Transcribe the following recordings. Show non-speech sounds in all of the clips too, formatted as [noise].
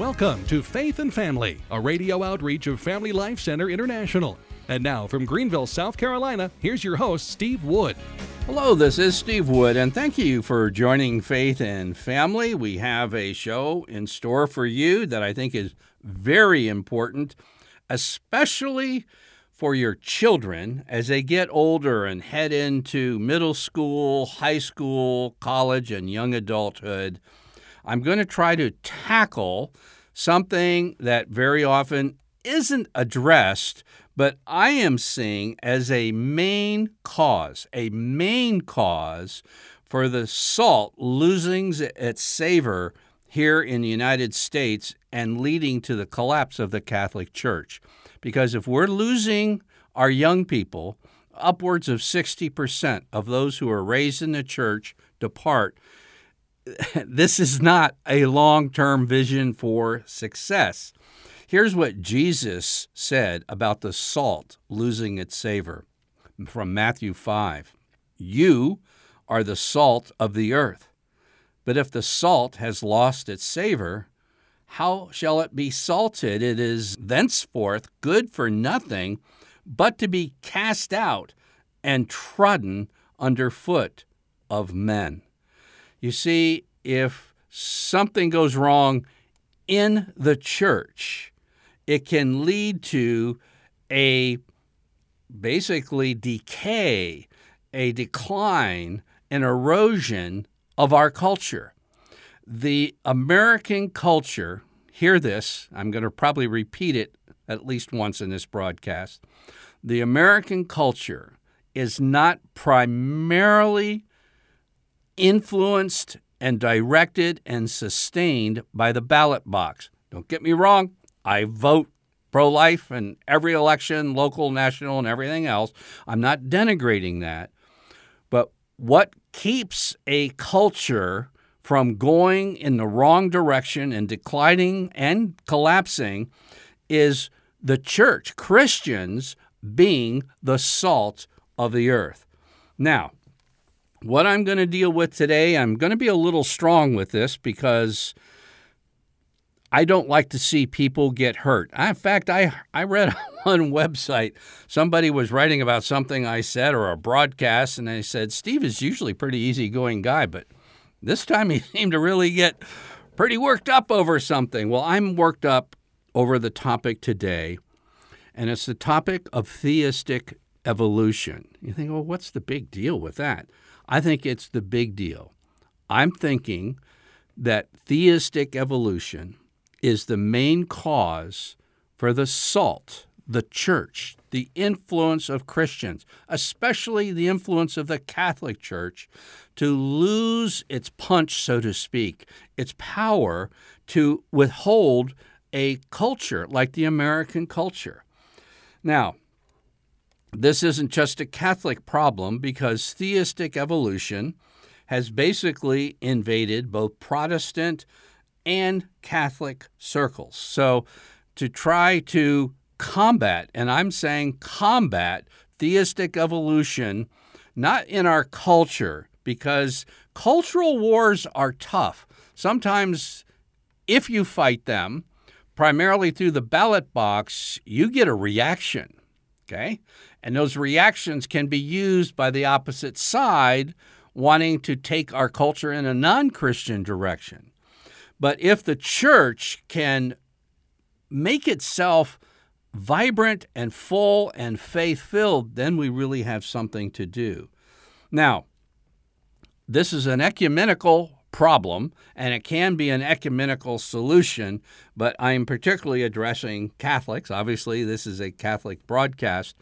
Welcome to Faith and Family, a radio outreach of Family Life Center International. And now from Greenville, South Carolina, here's your host, Steve Wood. Hello, this is Steve Wood, and thank you for joining Faith and Family. We have a show in store for you that I think is very important, especially for your children as they get older and head into middle school, high school, college, and young adulthood. I'm going to try to tackle something that very often isn't addressed, but I am seeing as a main cause, a main cause for the salt losing its savor here in the United States and leading to the collapse of the Catholic Church. Because if we're losing our young people, upwards of 60% of those who are raised in the church depart. [laughs] This is not a long term vision for success. Here's what Jesus said about the salt losing its savor from Matthew 5. You are the salt of the earth. But if the salt has lost its savor, how shall it be salted? It is thenceforth good for nothing but to be cast out and trodden under foot of men. You see, if something goes wrong in the church, it can lead to a basically decay, a decline, an erosion of our culture the American culture, hear this, I'm going to probably repeat it at least once in this broadcast. The American culture is not primarily influenced and directed and sustained by the ballot box. Don't get me wrong, I vote pro life in every election, local, national, and everything else. I'm not denigrating that. But what keeps a culture from going in the wrong direction and declining and collapsing is the church, Christians being the salt of the earth. Now, what I'm going to deal with today, I'm going to be a little strong with this because I don't like to see people get hurt. In fact, I, I read [laughs] on website somebody was writing about something I said or a broadcast, and they said, Steve is usually a pretty easygoing guy, but this time he [laughs] seemed to really get pretty worked up over something. Well, I'm worked up over the topic today, and it's the topic of theistic evolution. You think, well, what's the big deal with that? I think it's the big deal. I'm thinking that theistic evolution is the main cause for the salt, the church, the influence of Christians, especially the influence of the Catholic Church, to lose its punch, so to speak, its power to withhold a culture like the American culture. Now, this isn't just a Catholic problem because theistic evolution has basically invaded both Protestant and Catholic circles. So, to try to combat, and I'm saying combat theistic evolution, not in our culture, because cultural wars are tough. Sometimes, if you fight them, primarily through the ballot box, you get a reaction. Okay? And those reactions can be used by the opposite side wanting to take our culture in a non Christian direction. But if the church can make itself vibrant and full and faith filled, then we really have something to do. Now, this is an ecumenical problem and it can be an ecumenical solution, but I'm particularly addressing Catholics. Obviously, this is a Catholic broadcast.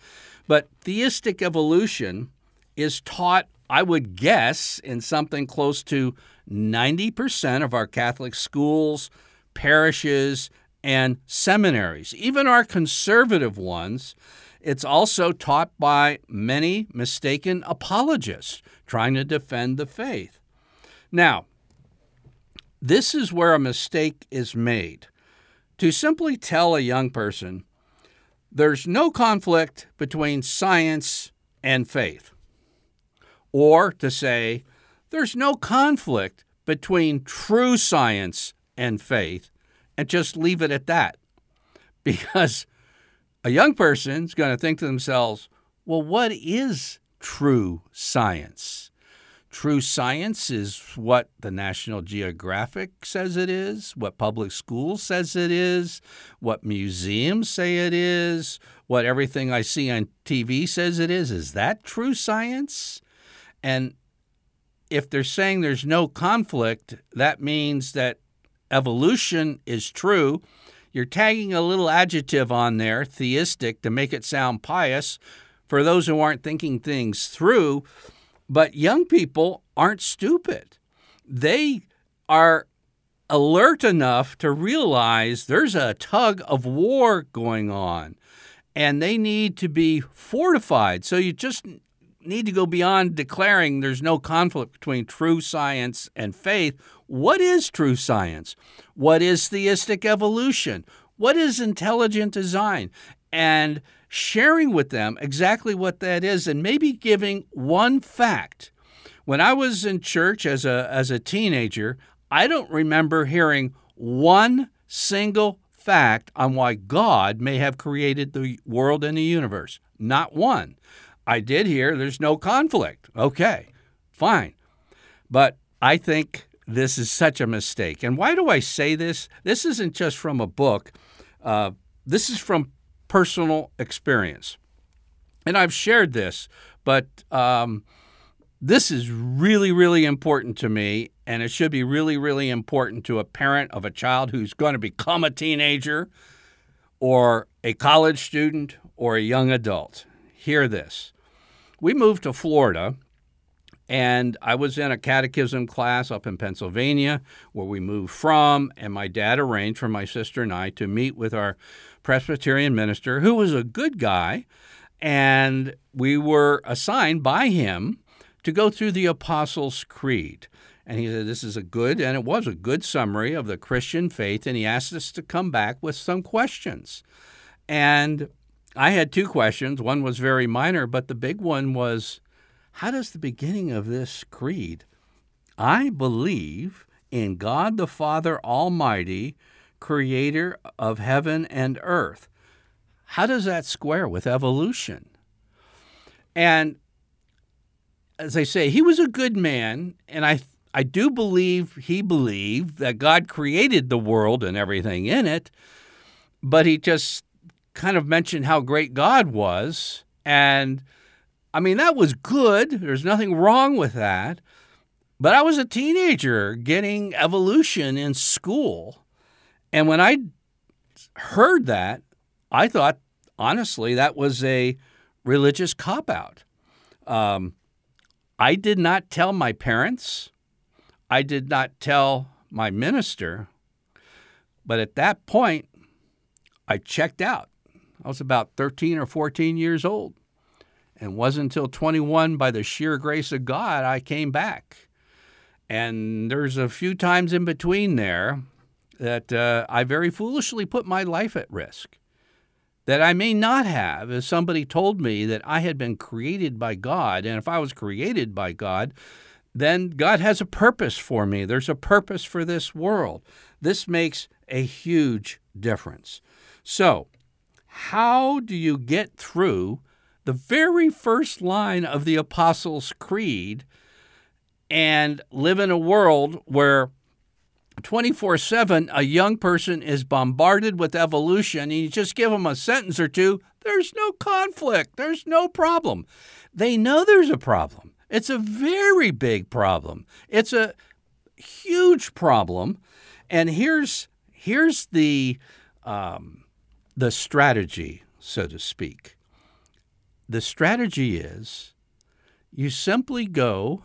But theistic evolution is taught, I would guess, in something close to 90% of our Catholic schools, parishes, and seminaries, even our conservative ones. It's also taught by many mistaken apologists trying to defend the faith. Now, this is where a mistake is made. To simply tell a young person, there's no conflict between science and faith, or to say, there's no conflict between true science and faith, and just leave it at that. [laughs] Because a young person's going to think to themselves, well, what is true science? True science is what the National Geographic says it is, what public schools says it is, what museums say it is, what everything I see on TV says it is. Is that true science? And if they're saying there's no conflict, that means that evolution is true. You're tagging a little adjective on there, theistic, to make it sound pious for those who aren't thinking things through. But young people aren't stupid. They are alert enough to realize there's a tug of war going on and they need to be fortified. So you just need to go beyond declaring there's no conflict between true science and faith. What is true science? What is theistic evolution? What is intelligent design? And sharing with them exactly what that is and maybe giving one fact. When I was in church as a, as a teenager, I don't remember hearing one single fact on why God may have created the world and the universe. Not one. I did hear there's no conflict. Okay, fine. But I think this is such a mistake. And why do I say this? This isn't just from a book, uh, this is from personal experience. And I've shared this, but um, this is really, really important to me. And it should be really, really important to a parent of a child who's going to become a teenager or a college student or a young adult. Hear this we moved to Florida, and I was in a catechism class up in Pennsylvania where we moved from, and my dad arranged for my sister and I to meet with our Presbyterian minister, who was a good guy, and we were assigned by him to go through the Apostles' Creed. And he said, This is a good, and it was a good summary of the Christian faith. And he asked us to come back with some questions. And I had two questions. One was very minor, but the big one was how does the beginning of this creed, I believe in God the Father Almighty, creator of heaven and earth, how does that square with evolution? And as I say, he was a good man, and I I do believe he believed that God created the world and everything in it, but he just kind of mentioned how great God was. And I mean, that was good. There's nothing wrong with that. But I was a teenager getting evolution in school. And when I heard that, I thought, honestly, that was a religious cop out. Um, I did not tell my parents, I did not tell my minister, but at that point, I checked out. I was about 13 or 14 years old. And wasn't until 21, by the sheer grace of God, I came back. And there's a few times in between there that uh, I very foolishly put my life at risk. That I may not have, as somebody told me that I had been created by God. And if I was created by God, then God has a purpose for me. There's a purpose for this world. This makes a huge difference. So, how do you get through the very first line of the Apostles' Creed and live in a world where 24 7 a young person is bombarded with evolution and you just give them a sentence or two, there's no conflict, there's no problem. They know there's a problem. It's a very big problem. It's a huge problem. And here's here's the um, the strategy, so to speak. The strategy is you simply go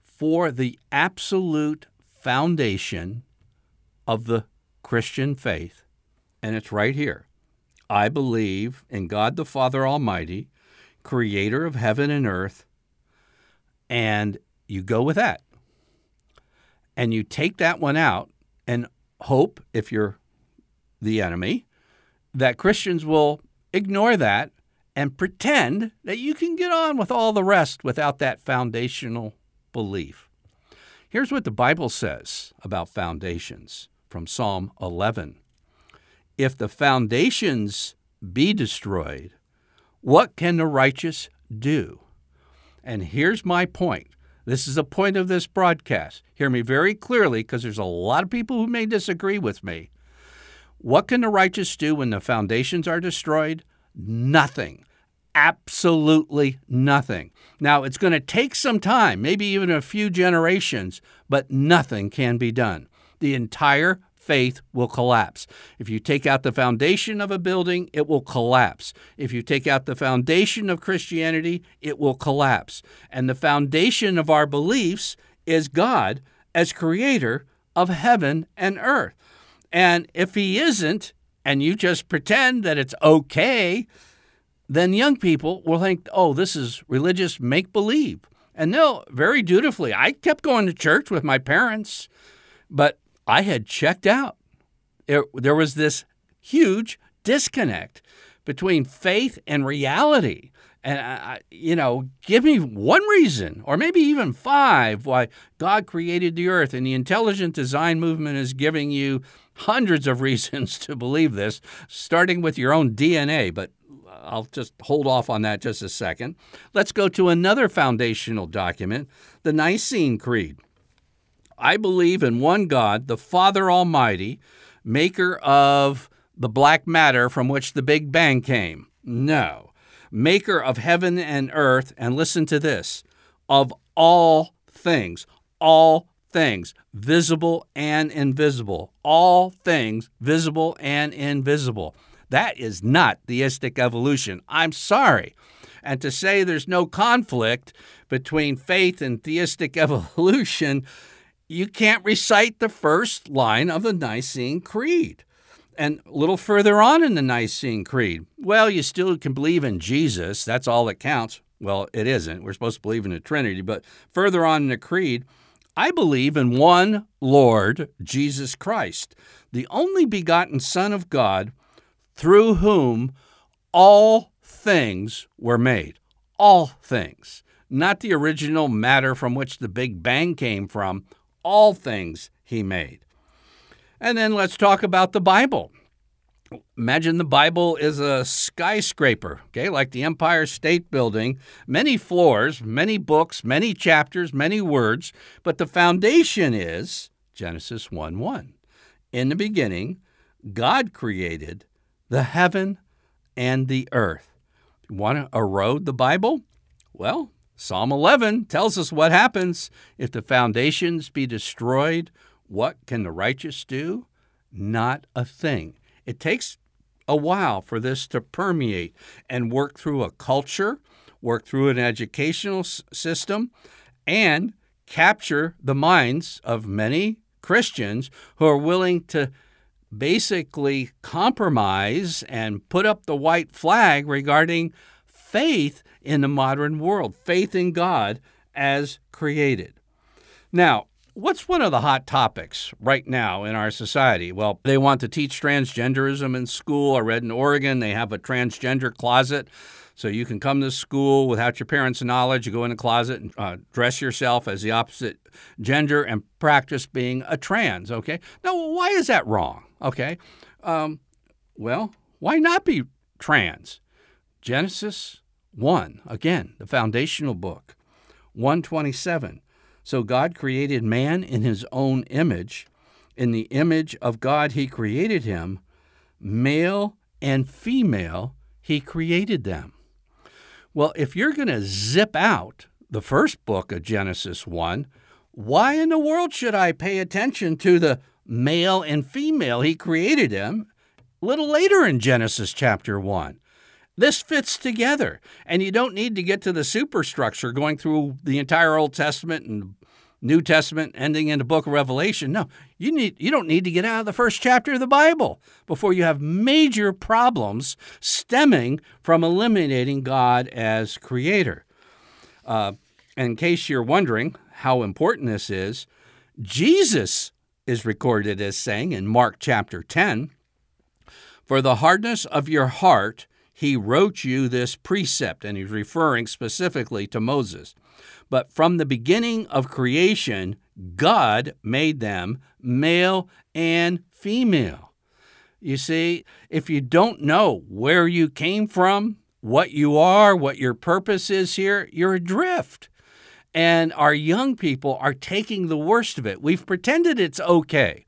for the absolute foundation of the Christian faith, and it's right here. I believe in God the Father Almighty, creator of heaven and earth, and you go with that. And you take that one out and hope, if you're the enemy, that Christians will ignore that and pretend that you can get on with all the rest without that foundational belief. Here's what the Bible says about foundations from Psalm 11. If the foundations be destroyed, what can the righteous do? And here's my point. This is the point of this broadcast. Hear me very clearly because there's a lot of people who may disagree with me. What can the righteous do when the foundations are destroyed? Nothing. Absolutely nothing. Now, it's going to take some time, maybe even a few generations, but nothing can be done. The entire faith will collapse. If you take out the foundation of a building, it will collapse. If you take out the foundation of Christianity, it will collapse. And the foundation of our beliefs is God as creator of heaven and earth. And if he isn't, and you just pretend that it's okay, then young people will think, oh, this is religious make believe. And they'll very dutifully. I kept going to church with my parents, but I had checked out. There, there was this huge disconnect between faith and reality. And, I, you know, give me one reason, or maybe even five, why God created the earth. And the intelligent design movement is giving you hundreds of [laughs] reasons to believe this, starting with your own DNA. But I'll just hold off on that just a second. Let's go to another foundational document, the Nicene Creed. I believe in one God, the Father Almighty, maker of the black matter from which the Big Bang came. No. Maker of heaven and earth, and listen to this, of all things, all things, visible and invisible, all things, visible and invisible. That is not theistic evolution. I'm sorry. And to say there's no conflict between faith and theistic [laughs] evolution you can't recite the first line of the Nicene Creed. And a little further on in the Nicene Creed, well, you still can believe in Jesus. That's all that counts. Well, it isn't. We're supposed to believe in the Trinity. But further on in the Creed, I believe in one Lord, Jesus Christ, the only begotten Son of God, through whom all things were made. All things. Not the original matter from which the Big Bang came from, all things he made. And then let's talk about the Bible. Imagine the Bible is a skyscraper, okay, like the Empire State Building, many floors, many books, many chapters, many words, but the foundation is Genesis 1 1. In the beginning, God created the heaven and the earth. Want to erode the Bible? Well, Psalm 11 tells us what happens if the foundations be destroyed. What can the righteous do? Not a thing. It takes a while for this to permeate and work through a culture, work through an educational system, and capture the minds of many Christians who are willing to basically compromise and put up the white flag regarding faith in the modern world, faith in God as created. Now, what's one of the hot topics right now in our society? Well, they want to teach transgenderism in school. I read in Oregon they have a transgender closet. So you can come to school without your parents' knowledge. You go in a closet and uh, dress yourself as the opposite gender and practice being a trans. Okay. Now, why is that wrong? Okay. Um, well, why not be trans? Genesis 1, again, the foundational book, 127. So God created man in his own image. In the image of God, he created him. Male and female, he created them. Well, if you're going to zip out the first book of Genesis 1, why in the world should I pay attention to the male and female he created them a little later in Genesis chapter 1? This fits together, and you don't need to get to the superstructure going through the entire Old Testament and New Testament ending in the book of Revelation. No, you need you don't need to get out of the first chapter of the Bible before you have major problems stemming from eliminating God as creator. Uh, in case you're wondering how important this is, Jesus is recorded as saying in Mark chapter 10, For the hardness of your heart he wrote you this precept, and he's referring specifically to Moses. But from the beginning of creation, God made them male and female. You see, if you don't know where you came from, what you are, what your purpose is here, you're adrift. And our young people are taking the worst of it. We've pretended it's okay.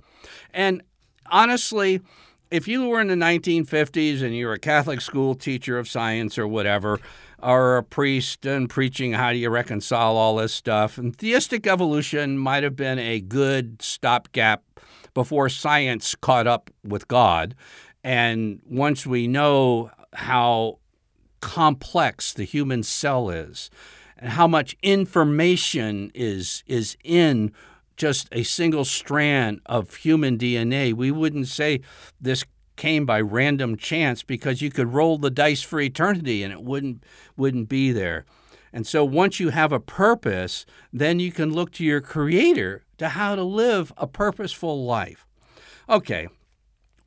And honestly, if you were in the 1950s and you were a Catholic school teacher of science or whatever, or a priest and preaching how do you reconcile all this stuff, and theistic evolution might have been a good stopgap before science caught up with God. And once we know how complex the human cell is, and how much information is is in just a single strand of human DNA, we wouldn't say this came by random chance because you could roll the dice for eternity and it wouldn't wouldn't be there. And so once you have a purpose, then you can look to your creator to how to live a purposeful life. Okay,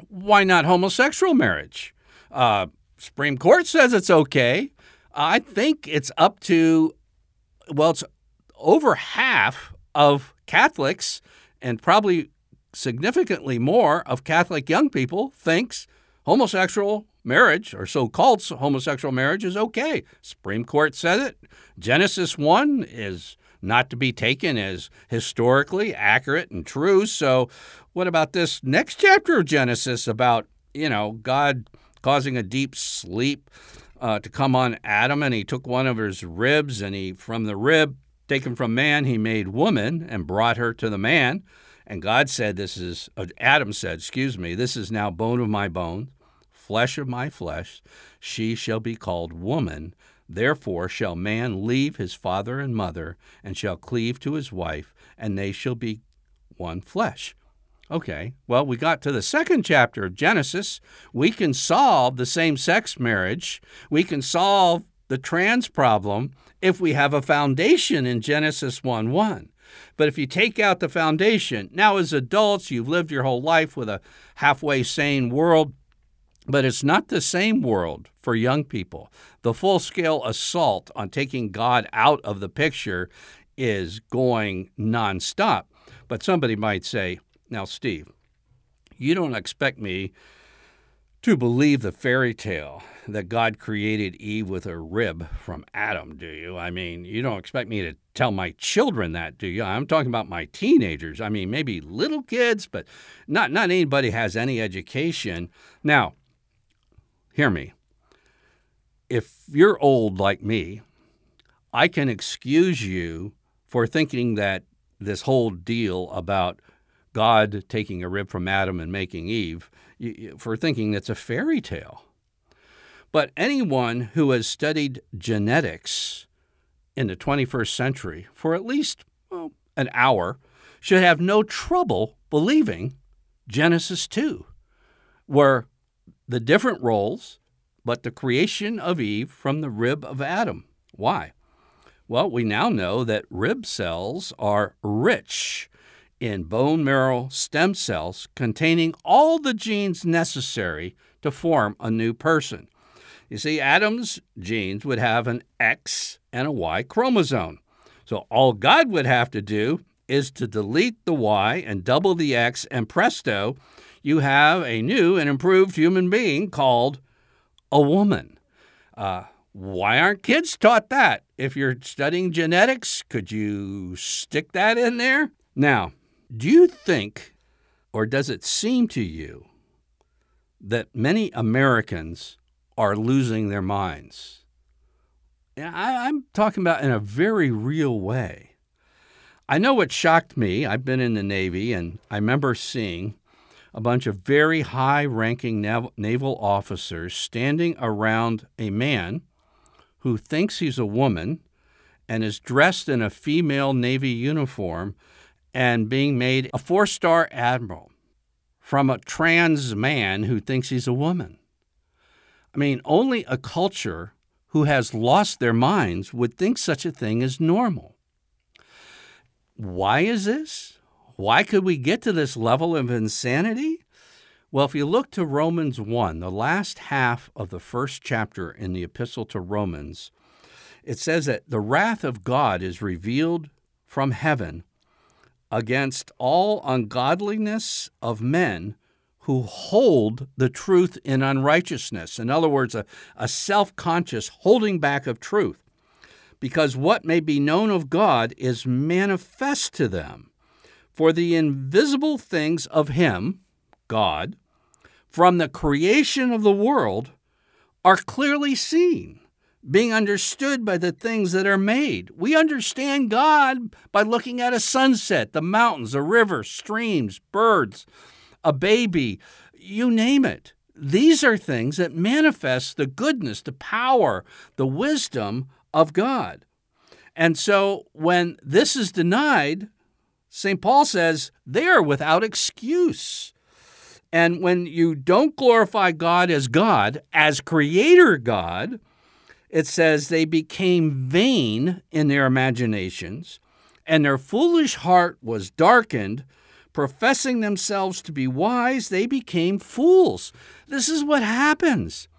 why not homosexual marriage? Uh, Supreme Court says it's okay. I think it's up to well, it's over half of Catholics and probably significantly more of Catholic young people thinks homosexual marriage or so-called homosexual marriage is okay. Supreme Court said it. Genesis 1 is not to be taken as historically accurate and true. So what about this next chapter of Genesis about, you know, God causing a deep sleep uh, to come on Adam, and he took one of his ribs, and he from the rib taken from man, he made woman and brought her to the man. And God said, "This is uh, Adam said, excuse me, this is now bone of my bone, flesh of my flesh. She shall be called woman." Therefore shall man leave his father and mother, and shall cleave to his wife, and they shall be one flesh. Okay, well, we got to the second chapter of Genesis. We can solve the same sex marriage. We can solve the trans problem if we have a foundation in Genesis 1 1. But if you take out the foundation, now as adults, you've lived your whole life with a halfway sane world, but it's not the same world for young people. The full scale assault on taking God out of the picture is going nonstop. But somebody might say, now, Steve, you don't expect me to believe the fairy tale that God created Eve with a rib from Adam, do you? I mean, you don't expect me to tell my children that, do you? I'm talking about my teenagers. I mean, maybe little kids, but not not anybody has any education. Now, hear me. If you're old like me, I can excuse you for thinking that this whole deal about God taking a rib from Adam and making Eve, for thinking it's a fairy tale. But anyone who has studied genetics in the 21st century for at least well, an hour should have no trouble believing Genesis 2, where the different roles, but the creation of Eve from the rib of Adam. Why? Well, we now know that rib cells are rich in bone marrow stem cells containing all the genes necessary to form a new person. You see, Adam's genes would have an X and a Y chromosome. So all God would have to do is to delete the Y and double the X, and presto, you have a new and improved human being called a woman. Uh, why aren't kids taught that? If you're studying genetics, could you stick that in there? Now, do you think, or does it seem to you, that many Americans are losing their minds? And I, am talking about in a very real way. I know what shocked me. I've been in the Navy, and I remember seeing a bunch of very high ranking nav- naval officers standing around a man who thinks he's a woman and is dressed in a female Navy uniform and being made a four star admiral from a trans man who thinks he's a woman. I mean, only a culture who has lost their minds would think such a thing is normal. Why is this? Why could we get to this level of insanity? Well, if you look to Romans 1, the last half of the first chapter in the epistle to Romans, it says that the wrath of God is revealed from heaven against all ungodliness of men who hold the truth in unrighteousness. In other words, a, a self conscious holding back of truth. Because what may be known of God is manifest to them. For the invisible things of Him, God, from the creation of the world, are clearly seen, being understood by the things that are made. We understand God by looking at a sunset, the mountains, a river, streams, birds, a baby, you name it. These are things that manifest the goodness, the power, the wisdom of God. And so when this is denied, St. Paul says they are without excuse. And when you don't glorify God as God, as creator God, it says they became vain in their imaginations, and their foolish heart was darkened. Professing themselves to be wise, they became fools. This is what happens.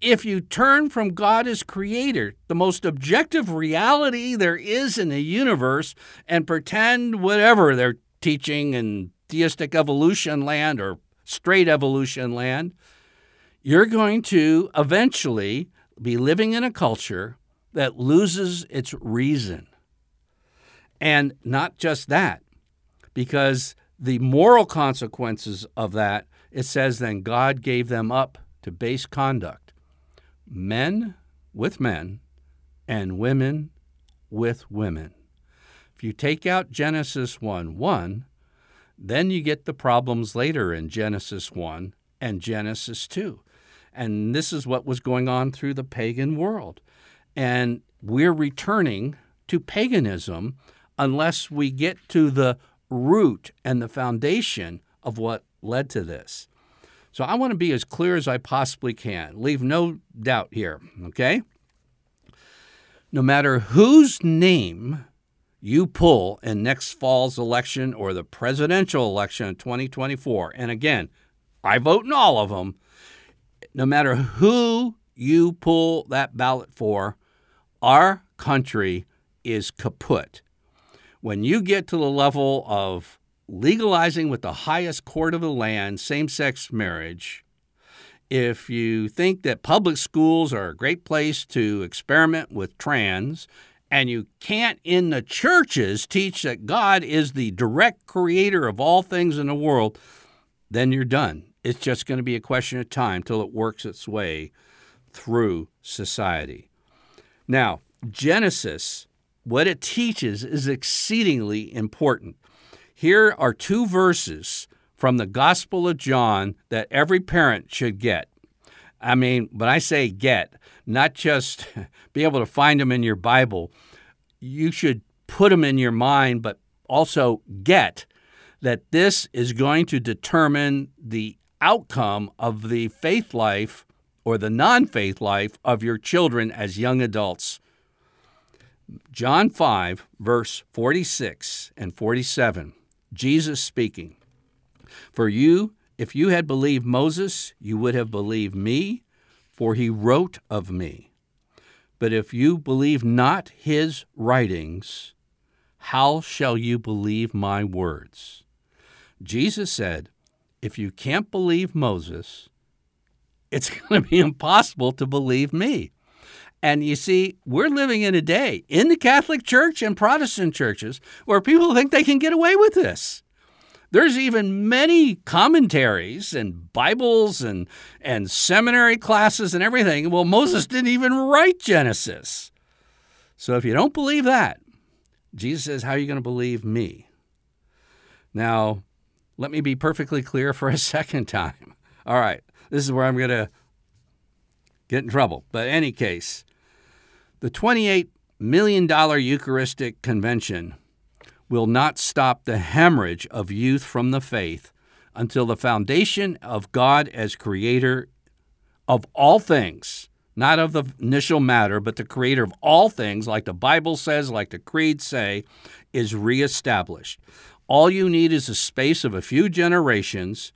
If you turn from God as creator, the most objective reality there is in the universe, and pretend whatever they're teaching in theistic evolution land or straight evolution land, you're going to eventually be living in a culture that loses its reason. And not just that, because the moral consequences of that, it says, then God gave them up to base conduct. Men with men and women with women. If you take out Genesis 1 1, then you get the problems later in Genesis 1 and Genesis 2. And this is what was going on through the pagan world. And we're returning to paganism unless we get to the root and the foundation of what led to this. So I want to be as clear as I possibly can. Leave no doubt here, okay? No matter whose name you pull in next fall's election or the presidential election in 2024, and again, I vote in all of them, no matter who you pull that ballot for, our country is kaput. When you get to the level of legalizing with the highest court of the land same sex marriage, if you think that public schools are a great place to experiment with trans, and you can't in the churches teach that God is the direct creator of all things in the world, then you're done. It's just going to be a question of time till it works its way through society. Now, Genesis, what it teaches is exceedingly important. Here are two verses from the Gospel of John that every parent should get. I mean, when I say get, not just [laughs] be able to find them in your Bible, you should put them in your mind, but also get that this is going to determine the outcome of the faith life or the non faith life of your children as young adults. John 5, verse 46 and 47, Jesus speaking. For you, if you had believed Moses, you would have believed me, for he wrote of me. But if you believe not his writings, how shall you believe my words? Jesus said, if you can't believe Moses, it's [laughs] going to be impossible to believe me. And you see, we're living in a day in the Catholic Church and Protestant churches where people think they can get away with this. There's even many commentaries and Bibles and, and seminary classes and everything. Well, Moses didn't even write Genesis. So if you don't believe that, Jesus says, How are you going to believe me? Now, let me be perfectly clear for a [laughs] second time. All right, this is where I'm going to get in trouble. But in any case, the $28 million Eucharistic Convention will not stop the hemorrhage of youth from the faith until the foundation of God as creator of all things, not of the initial matter, but the creator of all things, like the Bible says, like the creeds say, is reestablished. All you need is a space of a few generations,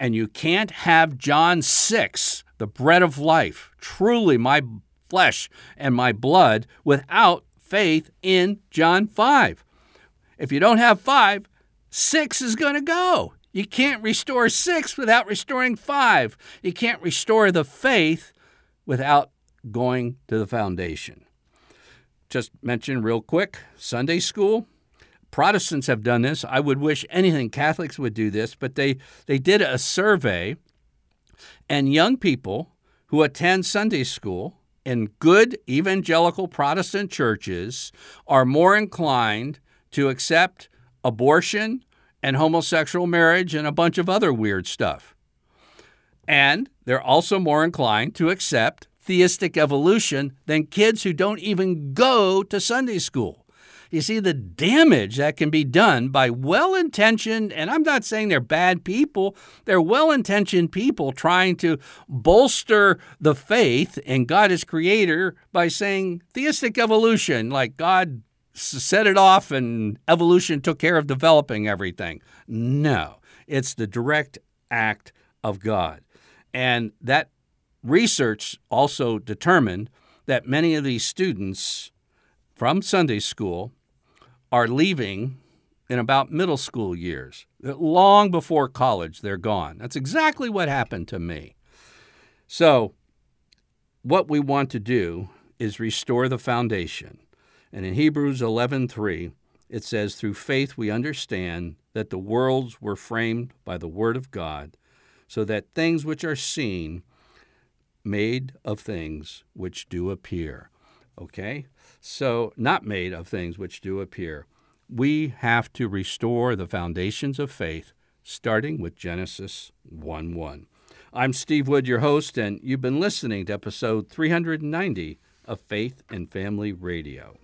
and you can't have John 6, the bread of life, truly my flesh and my blood, without faith in John 5. if you don't have five, six is going to go. You can't restore six without restoring five. You can't restore the faith without going to the foundation. Just mention real quick Sunday school. Protestants have done this. I would wish anything Catholics would do this, but they, they did a survey, and young people who attend Sunday school in good evangelical Protestant churches are more inclined to accept abortion and homosexual marriage and a bunch of other weird stuff. And they're also more inclined to accept theistic evolution than kids who don't even go to Sunday school. You see the damage that can be done by well intentioned, and I'm not saying they're bad people, they're well intentioned people trying to bolster the faith in God as creator by saying theistic evolution, like God set it off and evolution took care of developing everything. No, it's the direct act of God. And that research also determined that many of these students from Sunday school are leaving in about middle school years. Long before college, they're gone. That's exactly what happened to me. So, what we want to do is restore the foundation. And in Hebrews 11:3, it says, "Through faith we understand that the worlds were framed by the word of God, so that things which are seen made of things which do appear." Okay? So, not made of things which do appear. We have to restore the foundations of faith, starting with Genesis 1 1. I'm Steve Wood, your host, and you've been listening to episode 390 of Faith and Family Radio.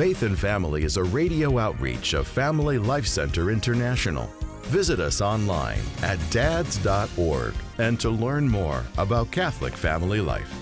Faith and Family is a radio outreach of Family Life Center International. Visit us online at dads.org and to learn more about Catholic family life.